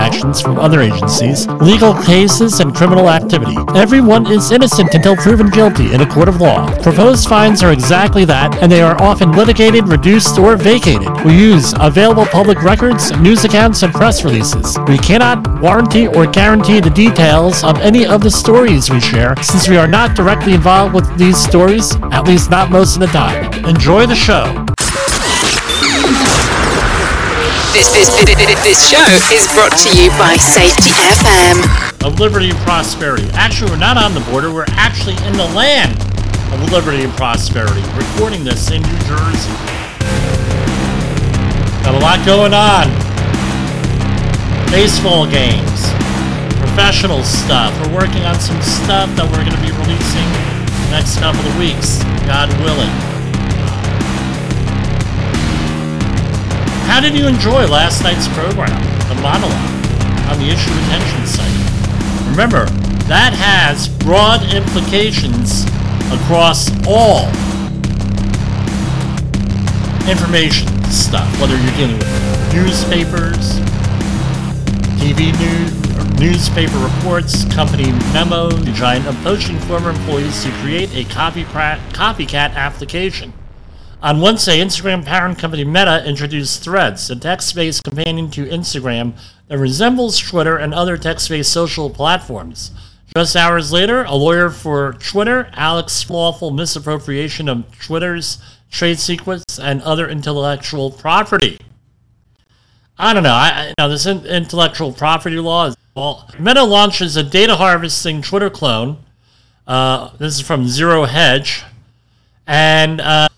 actions from other agencies, legal cases, and criminal activity. Everyone is innocent until proven guilty in a court of law. Proposed fines are exactly that, and they are often litigated, reduced, or vacated. We use available public records, news accounts, and press releases. We cannot warranty or guarantee the details of any of the stories we share, since we are not directly involved with these stories, at least not most of the time. Enjoy the show. This, this, this, show is brought to you by Safety FM. Of liberty and prosperity. Actually, we're not on the border, we're actually in the land of liberty and prosperity. Recording this in New Jersey. Got a lot going on. Baseball games, professional stuff. We're working on some stuff that we're going to be releasing next couple of weeks, God willing. How did you enjoy last night's program, the monologue, on the issue retention site? Remember, that has broad implications across all information stuff, whether you're dealing with newspapers, TV news, newspaper reports, company memos, giant poaching former employees to create a copycat application. On Wednesday, Instagram parent company Meta introduced Threads, a text-based companion to Instagram that resembles Twitter and other text-based social platforms. Just hours later, a lawyer for Twitter, Alex lawful misappropriation of Twitter's trade secrets and other intellectual property. I don't know. I, this in, intellectual property law is well. Meta launches a data harvesting Twitter clone. Uh, this is from Zero Hedge, and uh,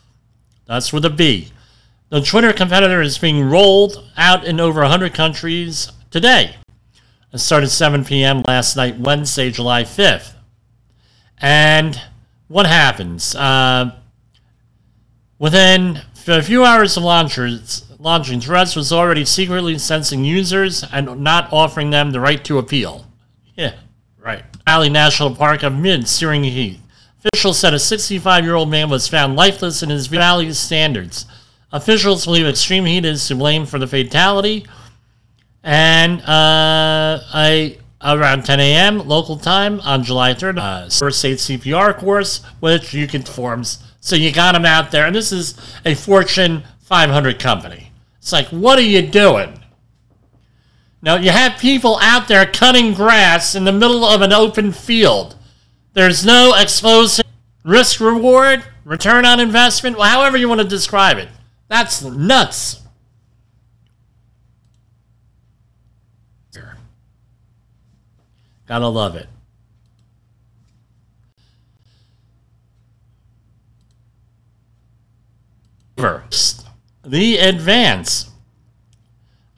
that's with a B. The Twitter competitor is being rolled out in over 100 countries today. It started 7 p.m. last night, Wednesday, July 5th. And what happens? Uh, within a few hours of launchers, launching, Threads was already secretly censoring users and not offering them the right to appeal. Yeah, right. Valley National Park amid Mid Searing Heath. Officials said a 65 year old man was found lifeless in his valley standards. Officials believe extreme heat is to blame for the fatality. And uh, I, around 10 a.m. local time on July 3rd, uh, first aid CPR course, which you can forms. So you got him out there. And this is a Fortune 500 company. It's like, what are you doing? Now, you have people out there cutting grass in the middle of an open field. There's no explosive risk reward, return on investment, however you want to describe it. That's nuts. Gotta love it. First, the advance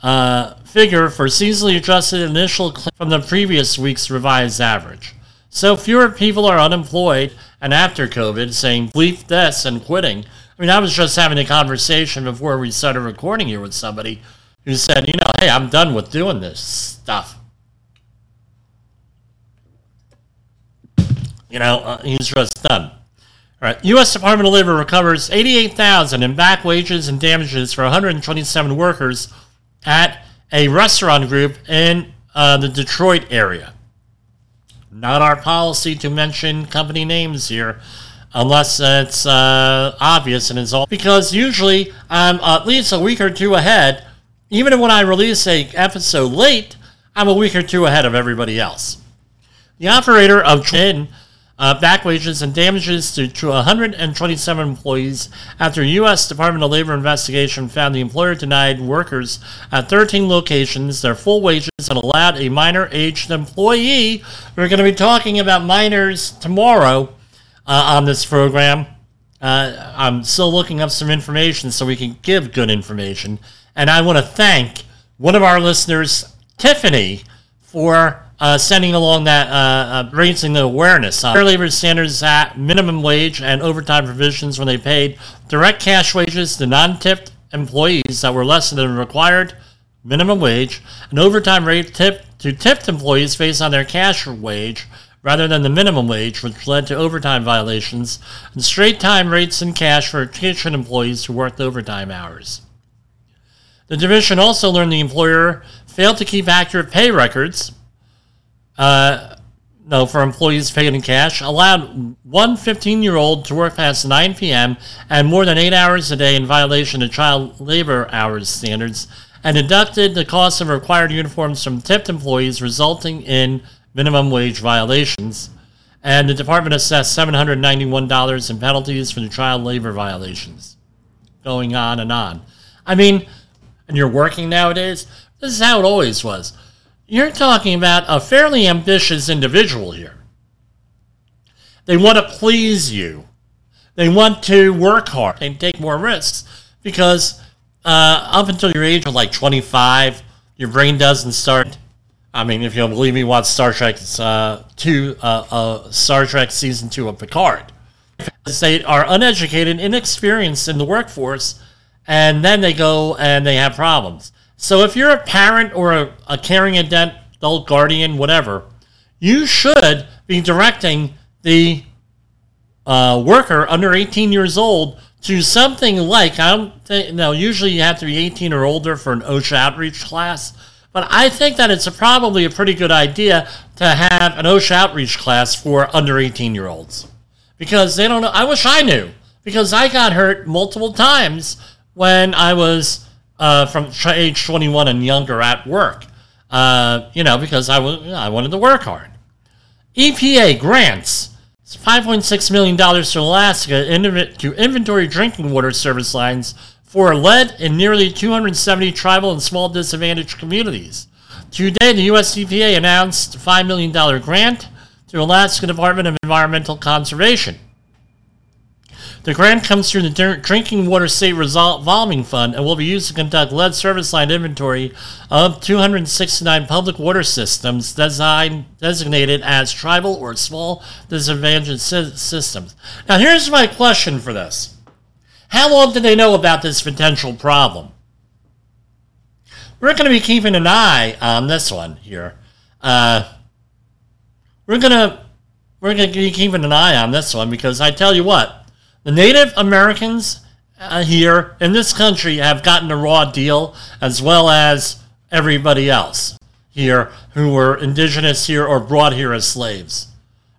uh, figure for seasonally adjusted initial from the previous week's revised average. So fewer people are unemployed and after COVID saying bleep this and quitting. I mean, I was just having a conversation before we started recording here with somebody who said, you know, hey, I'm done with doing this stuff. You know, uh, he's just done. All right. U.S. Department of Labor recovers 88000 in back wages and damages for 127 workers at a restaurant group in uh, the Detroit area. Not our policy to mention company names here unless it's uh, obvious and it's all because usually I'm at least a week or two ahead. Even when I release a episode late, I'm a week or two ahead of everybody else. The operator of Chin uh, back wages and damages to, to 127 employees after U.S. Department of Labor investigation found the employer denied workers at 13 locations their full wages and allowed a minor aged employee. We're going to be talking about minors tomorrow uh, on this program. Uh, I'm still looking up some information so we can give good information. And I want to thank one of our listeners, Tiffany, for uh, sending along that, uh, uh, raising the awareness on Fair Labor Standards Act, minimum wage, and overtime provisions when they paid direct cash wages to non tipped employees that were less than required minimum wage, an overtime rate tip to tipped employees based on their cash wage rather than the minimum wage, which led to overtime violations, and straight time rates in cash for kitchen employees who worked overtime hours. The division also learned the employer failed to keep accurate pay records. Uh, no, for employees paid in cash, allowed one 15 year old to work past 9 p.m. and more than eight hours a day in violation of child labor hours standards, and deducted the cost of required uniforms from tipped employees, resulting in minimum wage violations. And the department assessed $791 in penalties for the child labor violations. Going on and on. I mean, and you're working nowadays, this is how it always was. You're talking about a fairly ambitious individual here. They want to please you. They want to work hard and take more risks because uh, up until your age of like 25, your brain doesn't start. I mean, if you'll believe me, watch Star Trek uh, two, uh, uh, Star Trek season two of Picard. They are uneducated, inexperienced in the workforce, and then they go and they have problems. So if you're a parent or a, a caring adult guardian, whatever, you should be directing the uh, worker under 18 years old to something like I don't think. Usually you have to be 18 or older for an OSHA outreach class, but I think that it's a, probably a pretty good idea to have an OSHA outreach class for under 18 year olds because they don't know. I wish I knew because I got hurt multiple times when I was uh, from age 21 and younger at work. Uh, you know, because I was I wanted to work hard. EPA grants $5.6 million to Alaska to inventory drinking water service lines for lead in nearly 270 tribal and small disadvantaged communities. Today, the U.S. EPA announced a $5 million grant to Alaska Department of Environmental Conservation. The grant comes through the Drinking Water State Revolving Fund and will be used to conduct lead service line inventory of 269 public water systems designed, designated as tribal or small disadvantaged systems. Now, here's my question for this How long do they know about this potential problem? We're going to be keeping an eye on this one here. Uh, we're going to we're going to be keeping an eye on this one because I tell you what, the Native Americans uh, here in this country have gotten a raw deal, as well as everybody else here who were indigenous here or brought here as slaves.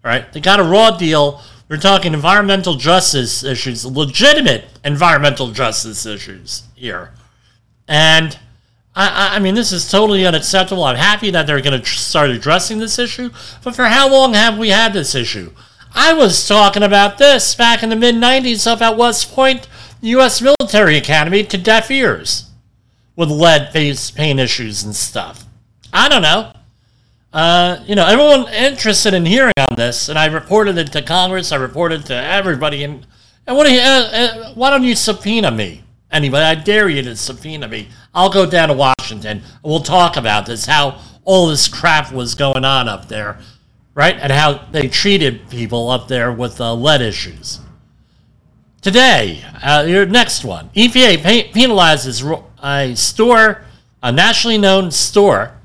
All right, they got a raw deal. We're talking environmental justice issues, legitimate environmental justice issues here, and I, I mean, this is totally unacceptable. I'm happy that they're going to start addressing this issue, but for how long have we had this issue? I was talking about this back in the mid 90s up at West Point U.S. Military Academy to deaf ears with lead based pain issues and stuff. I don't know. Uh, you know, everyone interested in hearing on this, and I reported it to Congress. I reported to everybody, and and what? You, uh, uh, why don't you subpoena me? Anybody, I dare you to subpoena me. I'll go down to Washington, we'll talk about this. How all this crap was going on up there right? And how they treated people up there with uh, lead issues. Today, uh, your next one EPA penalizes a store, a nationally known store,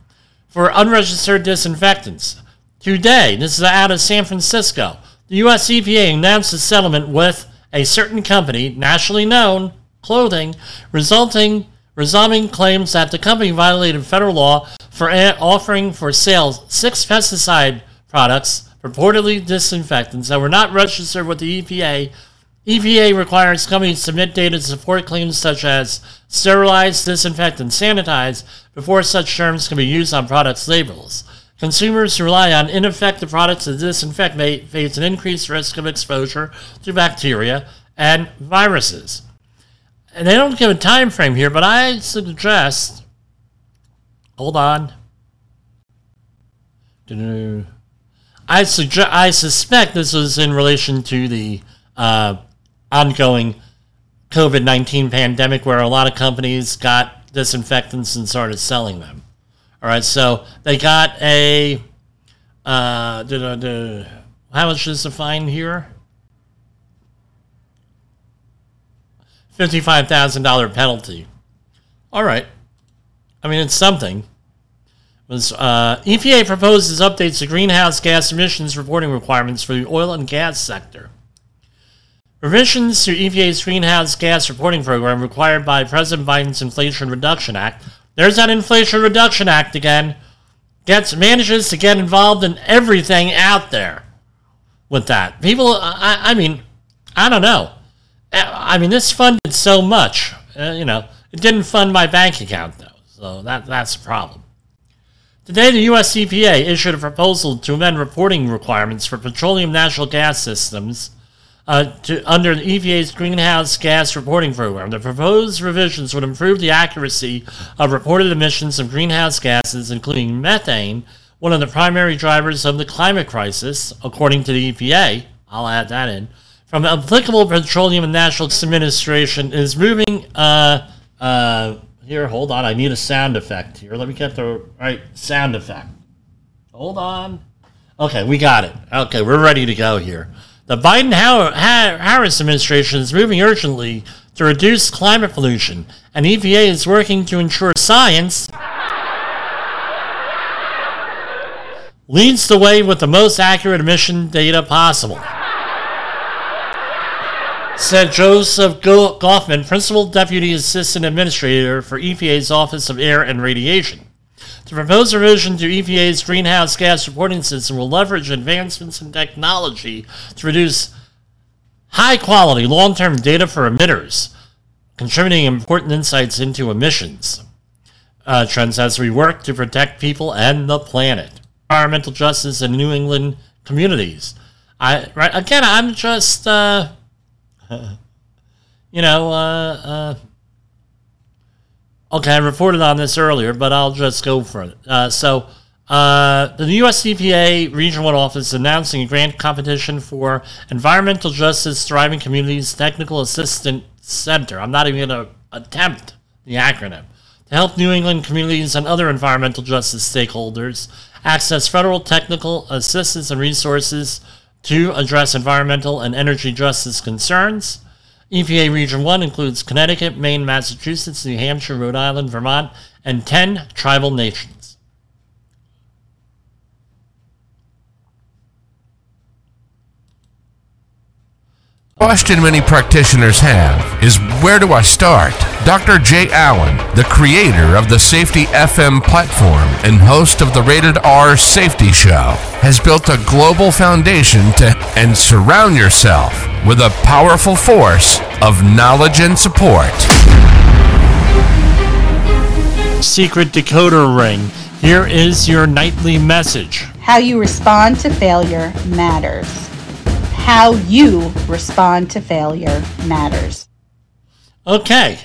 for unregistered disinfectants. Today, this is out of San Francisco, the U.S. EPA announced a settlement with a certain company, nationally known clothing, resulting resolving claims that the company violated federal law for offering for sale six pesticide products, purportedly disinfectants, that were not registered with the EPA. EPA requires companies to submit data to support claims such as sterilize, disinfect, and sanitize before such terms can be used on products' labels. Consumers who rely on ineffective products to disinfect may face an increased risk of exposure to bacteria and viruses. And they don't give a time frame here, but I suggest. Hold on. I suggest I suspect this was in relation to the uh, ongoing COVID nineteen pandemic, where a lot of companies got disinfectants and started selling them. All right, so they got a uh, how much is the fine here? Fifty-five thousand dollar penalty. All right, I mean it's something was uh, EPA proposes updates to greenhouse gas emissions reporting requirements for the oil and gas sector. Revisions to EPA's greenhouse gas reporting program required by President Biden's Inflation Reduction Act. There's that Inflation Reduction Act again. Gets manages to get involved in everything out there with that. People, I, I mean, I don't know. I mean, this funded so much. Uh, you know, it didn't fund my bank account though, so that that's a problem. Today, the U.S. EPA issued a proposal to amend reporting requirements for petroleum natural gas systems uh, to, under the EPA's greenhouse gas reporting program. The proposed revisions would improve the accuracy of reported emissions of greenhouse gases, including methane, one of the primary drivers of the climate crisis, according to the EPA. I'll add that in. From the applicable Petroleum and Natural Gas Administration is moving. Uh, uh, here, hold on. I need a sound effect here. Let me get the right sound effect. Hold on. Okay, we got it. Okay, we're ready to go here. The Biden Harris administration is moving urgently to reduce climate pollution, and EPA is working to ensure science leads the way with the most accurate emission data possible said Joseph Goffman, Principal Deputy Assistant Administrator for EPA's Office of Air and Radiation. The proposed revision to EPA's greenhouse gas reporting system will leverage advancements in technology to reduce high quality long term data for emitters, contributing important insights into emissions uh, trends as we work to protect people and the planet. Environmental justice in New England communities. I right again. I'm just uh, you know, uh, uh, okay, I reported on this earlier, but I'll just go for it. Uh, so, uh, the U.S. EPA Region 1 office announcing a grant competition for Environmental Justice Thriving Communities Technical Assistance Center. I'm not even going to attempt the acronym. To help New England communities and other environmental justice stakeholders access federal technical assistance and resources to address environmental and energy justice concerns. EPA Region 1 includes Connecticut, Maine, Massachusetts, New Hampshire, Rhode Island, Vermont, and 10 tribal nations. question many practitioners have is where do I start? Dr. Jay Allen, the creator of the Safety FM platform and host of the Rated R Safety Show, has built a global foundation to and surround yourself with a powerful force of knowledge and support. Secret decoder ring. Here is your nightly message. How you respond to failure matters how you respond to failure matters. Okay.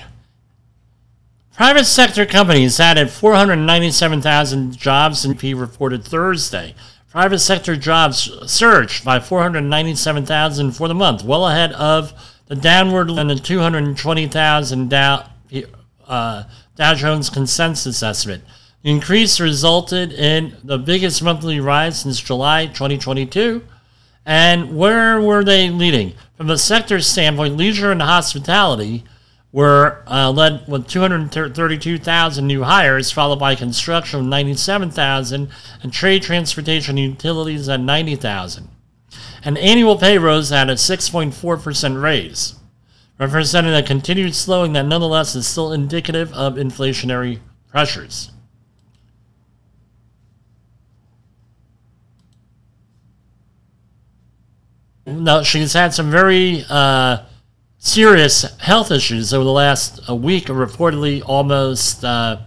Private sector companies added 497,000 jobs in P reported Thursday. Private sector jobs surged by 497,000 for the month, well ahead of the downward and the 220,000 Dow, uh, Dow Jones consensus estimate. The increase resulted in the biggest monthly rise since July 2022 and where were they leading? From a sector standpoint, leisure and hospitality were uh, led with 232,000 new hires, followed by construction with 97,000 and trade, transportation, utilities at 90,000. An annual pay rose at a 6.4% raise, representing a continued slowing that nonetheless is still indicative of inflationary pressures. No, she's had some very uh, serious health issues over the last a week. Reportedly, almost uh,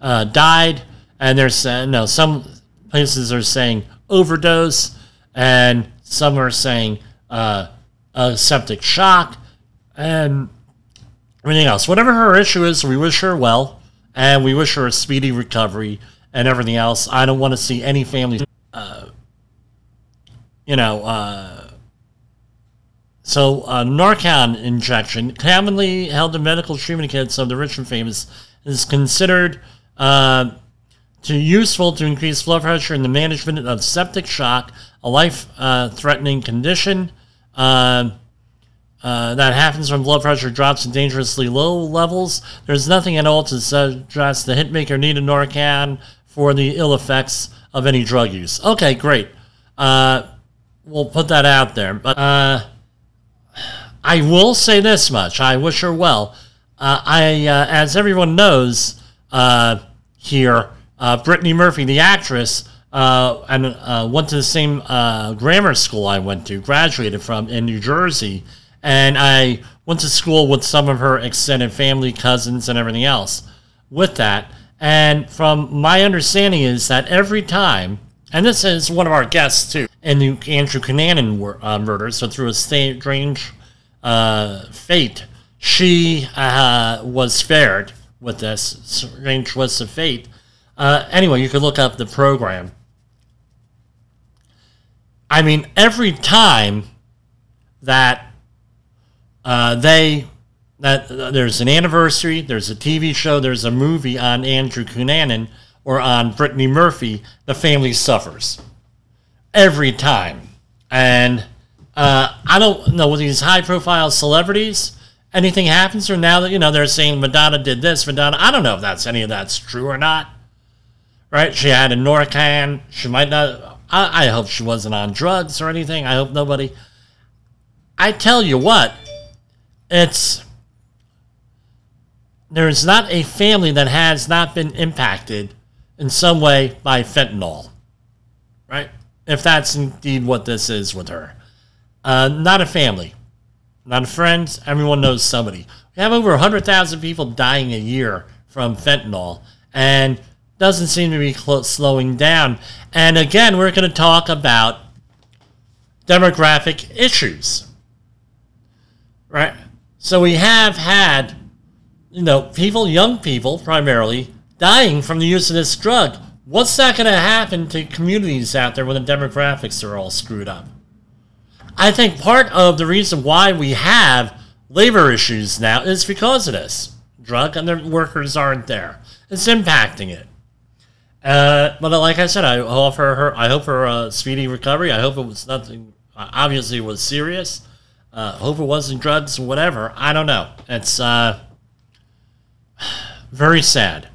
uh, died, and there's uh, no some places are saying overdose, and some are saying uh, a septic shock, and everything else. Whatever her issue is, we wish her well, and we wish her a speedy recovery and everything else. I don't want to see any family, uh, you know so, uh, Narcan injection, commonly held in medical treatment kits of the rich and famous, is considered uh, to useful to increase blood pressure in the management of septic shock, a life-threatening condition uh, uh, that happens when blood pressure drops to dangerously low levels. There's nothing at all to suggest the hitmaker needed Narcan for the ill effects of any drug use. Okay, great. Uh, we'll put that out there, but I will say this much: I wish her well. Uh, I, uh, as everyone knows uh, here, uh, Brittany Murphy, the actress, uh, and uh, went to the same grammar school I went to, graduated from in New Jersey, and I went to school with some of her extended family, cousins, and everything else. With that, and from my understanding is that every time, and this is one of our guests too, in the Andrew Cunanan murder, so through a strange uh, fate, she uh, was spared with this strange twist of fate. Uh, anyway, you could look up the program. I mean, every time that uh, they that uh, there's an anniversary, there's a TV show, there's a movie on Andrew Cunanan or on Brittany Murphy, the family suffers every time. And uh, I don't know with these high profile celebrities, anything happens or now that you know they're saying Madonna did this, Madonna. I don't know if that's any of that's true or not. Right? She had a Narcan. She might not. I, I hope she wasn't on drugs or anything. I hope nobody. I tell you what, it's there's not a family that has not been impacted in some way by fentanyl, right? If that's indeed what this is with her. Uh, not a family, not a friend. Everyone knows somebody. We have over 100,000 people dying a year from fentanyl, and doesn't seem to be clo- slowing down. And again, we're going to talk about demographic issues, right? So we have had you know, people, young people primarily, dying from the use of this drug. What's that going to happen to communities out there when the demographics are all screwed up? I think part of the reason why we have labor issues now is because of this drug, and the workers aren't there. It's impacting it. Uh, but like I said, I offer her. I hope her a speedy recovery. I hope it was nothing. Obviously, it was serious. Uh, hope it wasn't drugs, or whatever. I don't know. It's uh, very sad.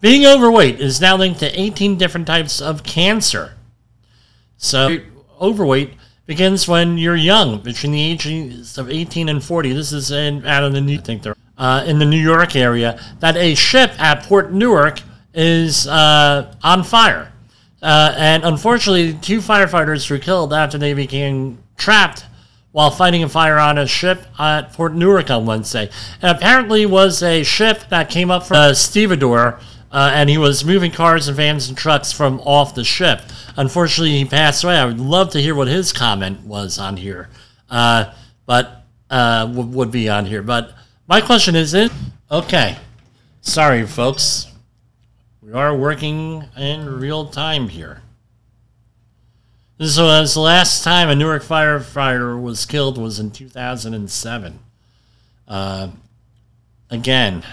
Being overweight is now linked to 18 different types of cancer. So, overweight begins when you're young, between the ages of 18 and 40. This is in, out of the New, I think they're uh, in the New York area. That a ship at Port Newark is uh, on fire, uh, and unfortunately, two firefighters were killed after they became trapped while fighting a fire on a ship at Port Newark on Wednesday. And apparently was a ship that came up from the stevedore, uh, and he was moving cars and vans and trucks from off the ship. Unfortunately, he passed away. I would love to hear what his comment was on here, uh, but uh, w- would be on here. But my question is, it okay? Sorry, folks. We are working in real time here. This was the last time a Newark firefighter was killed was in 2007. Uh, again,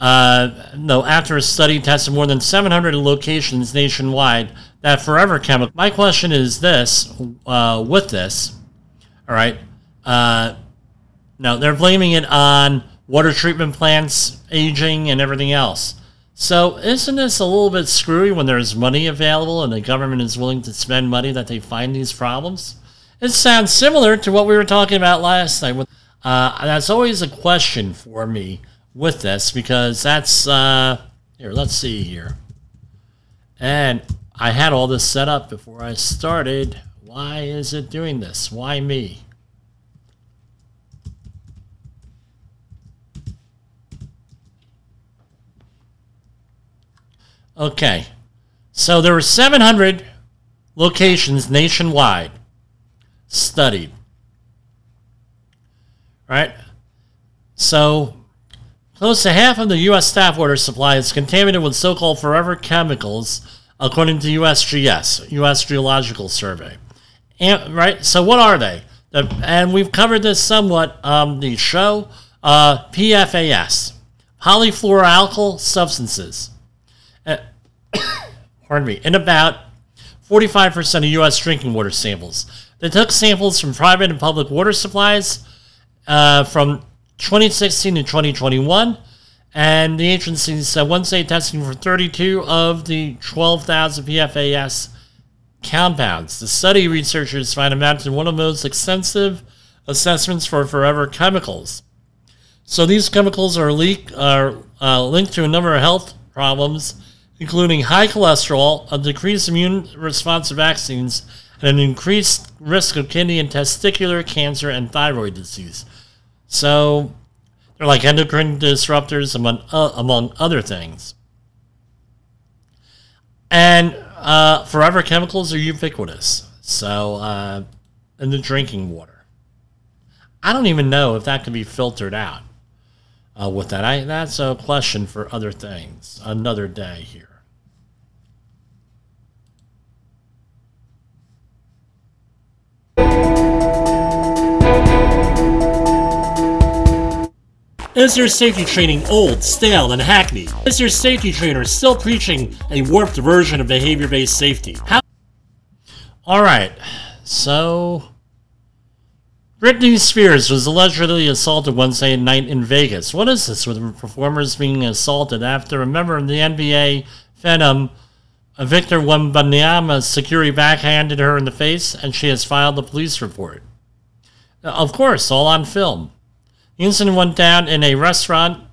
uh, no, after a study tested more than 700 locations nationwide, that Forever Chemical. My question is this: uh, with this, all right, uh, no, they're blaming it on water treatment plants aging and everything else. So isn't this a little bit screwy when there's money available and the government is willing to spend money that they find these problems? It sounds similar to what we were talking about last night. Uh, that's always a question for me with this because that's uh, here. Let's see here, and I had all this set up before I started. Why is it doing this? Why me? Okay. So there were 700 locations nationwide studied. Right? So close to half of the U.S. staff water supply is contaminated with so called forever chemicals, according to USGS, U.S. Geological Survey. And, right? So what are they? The, and we've covered this somewhat um, the show. Uh, PFAS, polyfluoroalkyl substances pardon me, in about 45% of U.S. drinking water samples. They took samples from private and public water supplies uh, from 2016 to 2021, and the agency said Wednesday testing for 32 of the 12,000 PFAS compounds. The study researchers find amounted in one of the most extensive assessments for forever chemicals. So these chemicals are leak are uh, linked to a number of health problems, including high cholesterol, a decreased immune response to vaccines, and an increased risk of kidney and testicular cancer and thyroid disease. So they're like endocrine disruptors, among uh, among other things. And uh, forever chemicals are ubiquitous. So uh, in the drinking water, I don't even know if that can be filtered out uh, with that. I, that's a question for other things, another day here. Is your safety training old, stale, and hackneyed? Is your safety trainer still preaching a warped version of behavior based safety? How- Alright, so. Britney Spears was allegedly assaulted Wednesday night in Vegas. What is this with performers being assaulted after a member of the NBA Phenom, Victor Wembanyama's security backhanded her in the face and she has filed a police report? Of course, all on film. Incident went down in a restaurant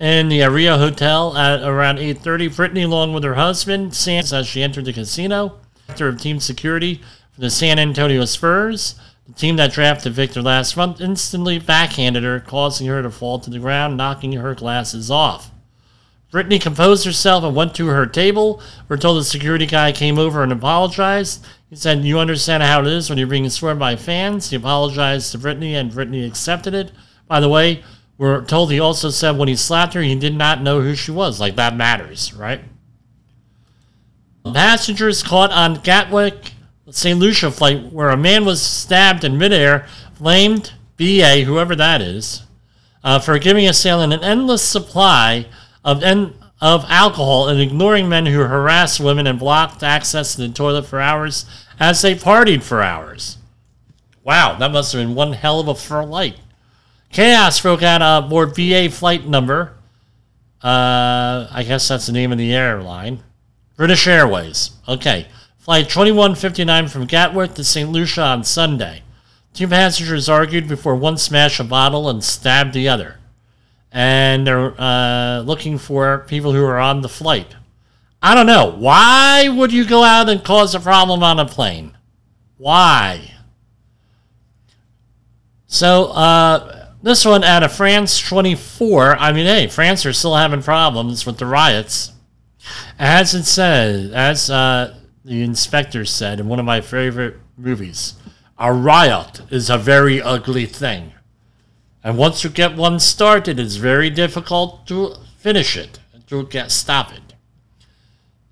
in the Aria Hotel at around 8.30. Britney, along with her husband, Sam, as she entered the casino, director of team security for the San Antonio Spurs, the team that drafted Victor last month, instantly backhanded her, causing her to fall to the ground, knocking her glasses off. Britney composed herself and went to her table. We're told the security guy came over and apologized. He said, You understand how it is when you're being sworn by fans. He apologized to Britney, and Britney accepted it. By the way, we're told he also said when he slapped her, he did not know who she was. Like, that matters, right? Passengers caught on Gatwick St. Lucia flight where a man was stabbed in midair blamed BA, whoever that is, uh, for giving a sailor an endless supply of, en- of alcohol and ignoring men who harassed women and blocked access to the toilet for hours as they partied for hours. Wow, that must have been one hell of a flight. Chaos broke out aboard VA flight number. Uh, I guess that's the name of the airline. British Airways. Okay. Flight 2159 from Gatwick to St. Lucia on Sunday. Two passengers argued before one smashed a bottle and stabbed the other. And they're uh, looking for people who are on the flight. I don't know. Why would you go out and cause a problem on a plane? Why? So, uh, this one out of France 24. I mean, hey, France are still having problems with the riots. As it says, as uh, the inspector said in one of my favorite movies, a riot is a very ugly thing. And once you get one started, it's very difficult to finish it, to get stop it.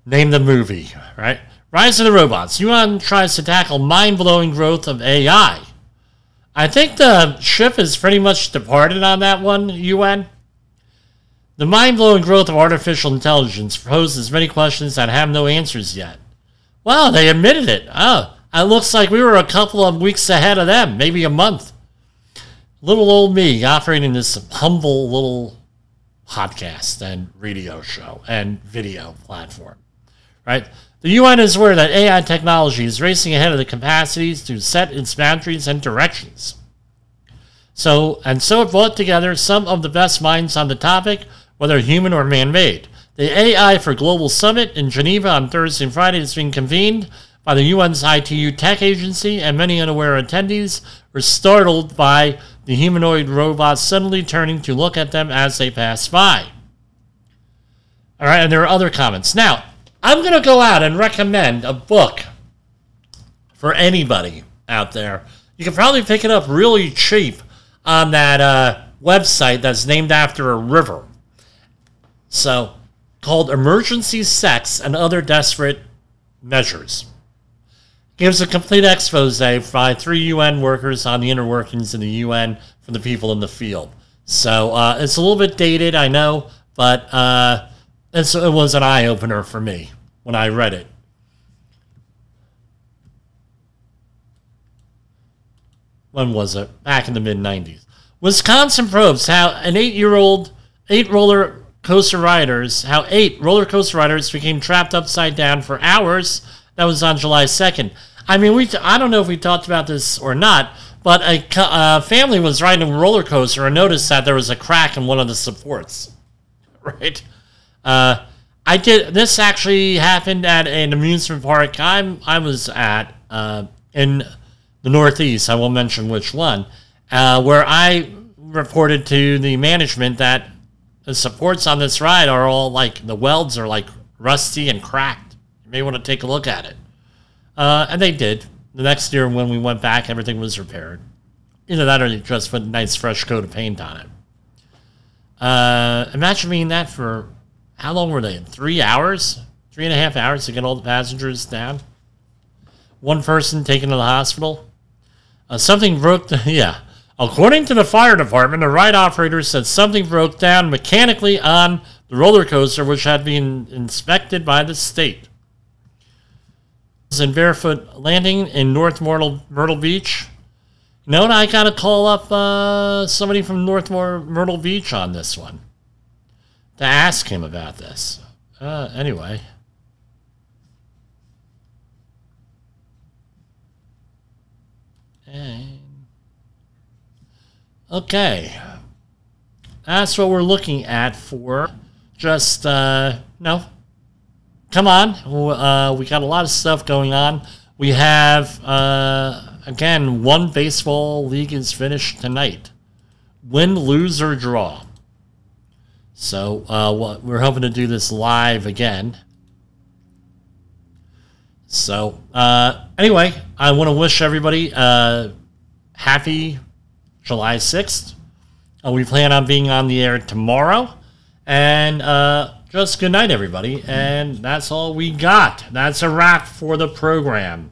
Name the movie, right? Rise of the Robots. UN tries to tackle mind blowing growth of AI. I think the ship is pretty much departed on that one, UN. The mind blowing growth of artificial intelligence poses many questions that have no answers yet. Wow, they admitted it. Oh, it looks like we were a couple of weeks ahead of them, maybe a month. Little old me operating this humble little podcast and radio show and video platform, right? The UN is aware that AI technology is racing ahead of the capacities to set its boundaries and directions. So, and so it brought together some of the best minds on the topic, whether human or man made. The AI for Global Summit in Geneva on Thursday and Friday is being convened by the UN's ITU Tech Agency, and many unaware attendees were startled by the humanoid robots suddenly turning to look at them as they pass by. All right, and there are other comments. Now, I'm going to go out and recommend a book for anybody out there. You can probably pick it up really cheap on that uh, website that's named after a river. So, called Emergency Sex and Other Desperate Measures. Gives a complete expose by three UN workers on the inner workings in the UN for the people in the field. So, uh, it's a little bit dated, I know, but uh, it's, it was an eye opener for me when I read it. When was it? Back in the mid 90s. Wisconsin probes how an eight year old, eight roller coaster riders, how eight roller coaster riders became trapped upside down for hours. That was on July 2nd. I mean, we, I don't know if we talked about this or not, but a uh, family was riding a roller coaster and noticed that there was a crack in one of the supports. Right? Uh, I did. This actually happened at an amusement park I'm I was at uh, in the Northeast. I won't mention which one, uh, where I reported to the management that the supports on this ride are all like the welds are like rusty and cracked. You may want to take a look at it. Uh, and they did. The next year when we went back, everything was repaired. Either that or they just put a nice fresh coat of paint on it. Uh, imagine being that for how long were they? in? Three hours? Three and a half hours to get all the passengers down? One person taken to the hospital? Uh, something broke, the, yeah. According to the fire department, the ride operator said something broke down mechanically on the roller coaster, which had been inspected by the state. In Barefoot Landing in North Myrtle, Myrtle Beach. You know what? I got to call up uh, somebody from North Myrtle Beach on this one to ask him about this. Uh, anyway. Okay. That's what we're looking at for just, uh, no. Come on. Uh, we got a lot of stuff going on. We have, uh, again, one baseball league is finished tonight. Win, lose, or draw. So uh, we're hoping to do this live again. So uh, anyway, I want to wish everybody uh, happy July 6th. Uh, we plan on being on the air tomorrow. And uh, just good night, everybody. And that's all we got. That's a wrap for the program.